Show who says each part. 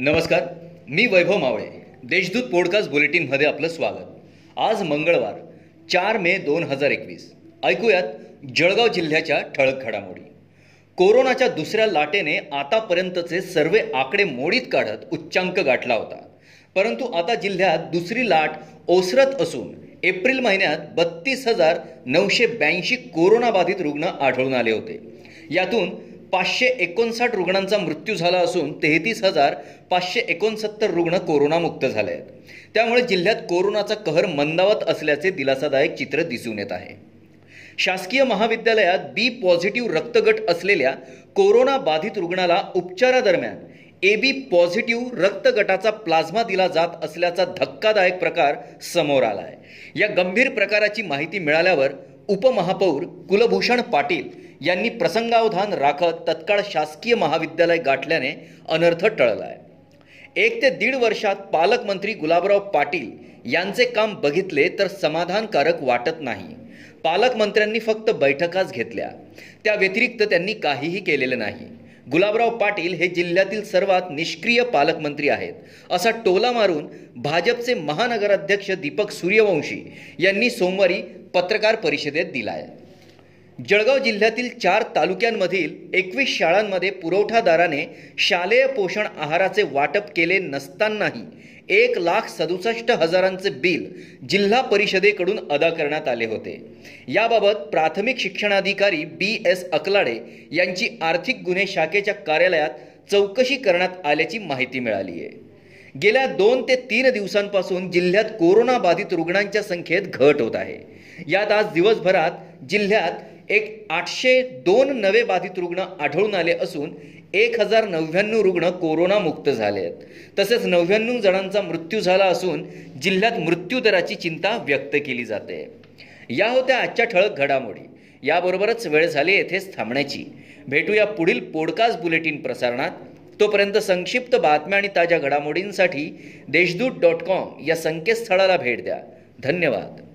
Speaker 1: नमस्कार मी वैभव मावळे देशदूत पॉडकास्ट बुलेटिनमध्ये आपलं स्वागत आज मंगळवार चार मे दोन हजार एकवीस ऐकूयात जळगाव जिल्ह्याच्या ठळक घडामोडी कोरोनाच्या दुसऱ्या लाटेने आतापर्यंतचे सर्व आकडे मोडीत काढत उच्चांक गाठला होता परंतु आता जिल्ह्यात दुसरी लाट ओसरत असून एप्रिल महिन्यात बत्तीस हजार नऊशे ब्याऐंशी कोरोनाबाधित रुग्ण आढळून आले होते यातून पाचशे एकोणसाठ रुग्णांचा मृत्यू झाला असून तेहतीस हजार पाचशे एकोणसत्तर रुग्ण कोरोनामुक्त झाले आहेत त्यामुळे जिल्ह्यात कोरोनाचा कहर मंदावत असल्याचे दिलासादायक चित्र दिसून येत आहे शासकीय महाविद्यालयात बी पॉझिटिव्ह रक्तगट असलेल्या कोरोना बाधित रुग्णाला उपचारादरम्यान ए बी पॉझिटिव्ह रक्तगटाचा प्लाझ्मा दिला जात असल्याचा धक्कादायक प्रकार समोर आला आहे या गंभीर प्रकाराची माहिती मिळाल्यावर उपमहापौर कुलभूषण पाटील यांनी प्रसंगावधान राखत तत्काळ शासकीय महाविद्यालय गाठल्याने अनर्थ टळला एक ते दीड वर्षात पालकमंत्री गुलाबराव पाटील यांचे काम बघितले तर समाधानकारक वाटत नाही पालकमंत्र्यांनी फक्त बैठकाच घेतल्या त्या व्यतिरिक्त त्यांनी काहीही केलेलं नाही गुलाबराव पाटील हे जिल्ह्यातील सर्वात निष्क्रिय पालकमंत्री आहेत असा टोला मारून भाजपचे महानगराध्यक्ष दीपक सूर्यवंशी यांनी सोमवारी पत्रकार परिषदेत दिला आहे जळगाव जिल्ह्यातील चार तालुक्यांमधील एकवीस शाळांमध्ये पुरवठादाराने शालेय पोषण आहाराचे वाटप केले नसतानाही एक लाख सदुसष्ट हजारांचे बिल जिल्हा परिषदेकडून अदा करण्यात आले होते याबाबत प्राथमिक शिक्षणाधिकारी बी एस अकलाडे यांची आर्थिक गुन्हे शाखेच्या कार्यालयात चौकशी करण्यात आल्याची माहिती मिळाली आहे गेल्या दोन ते तीन दिवसांपासून जिल्ह्यात कोरोना बाधित रुग्णांच्या संख्येत घट होत आहे यात आज दिवसभरात जिल्ह्यात एक आठशे दोन नवे बाधित रुग्ण आढळून आले असून एक हजार नव्याण्णव रुग्ण कोरोनामुक्त झाले आहेत तसेच नव्याण्णव जणांचा मृत्यू झाला असून जिल्ह्यात मृत्यूदराची चिंता व्यक्त केली जाते या होत्या आजच्या ठळक घडामोडी याबरोबरच वेळ झाली येथेच थांबण्याची भेटूया पुढील पॉडकास्ट बुलेटिन प्रसारणात तोपर्यंत संक्षिप्त बातम्या आणि ताज्या घडामोडींसाठी देशदूत डॉट कॉम या संकेतस्थळाला भेट द्या धन्यवाद